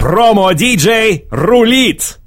Промо-диджей рулит!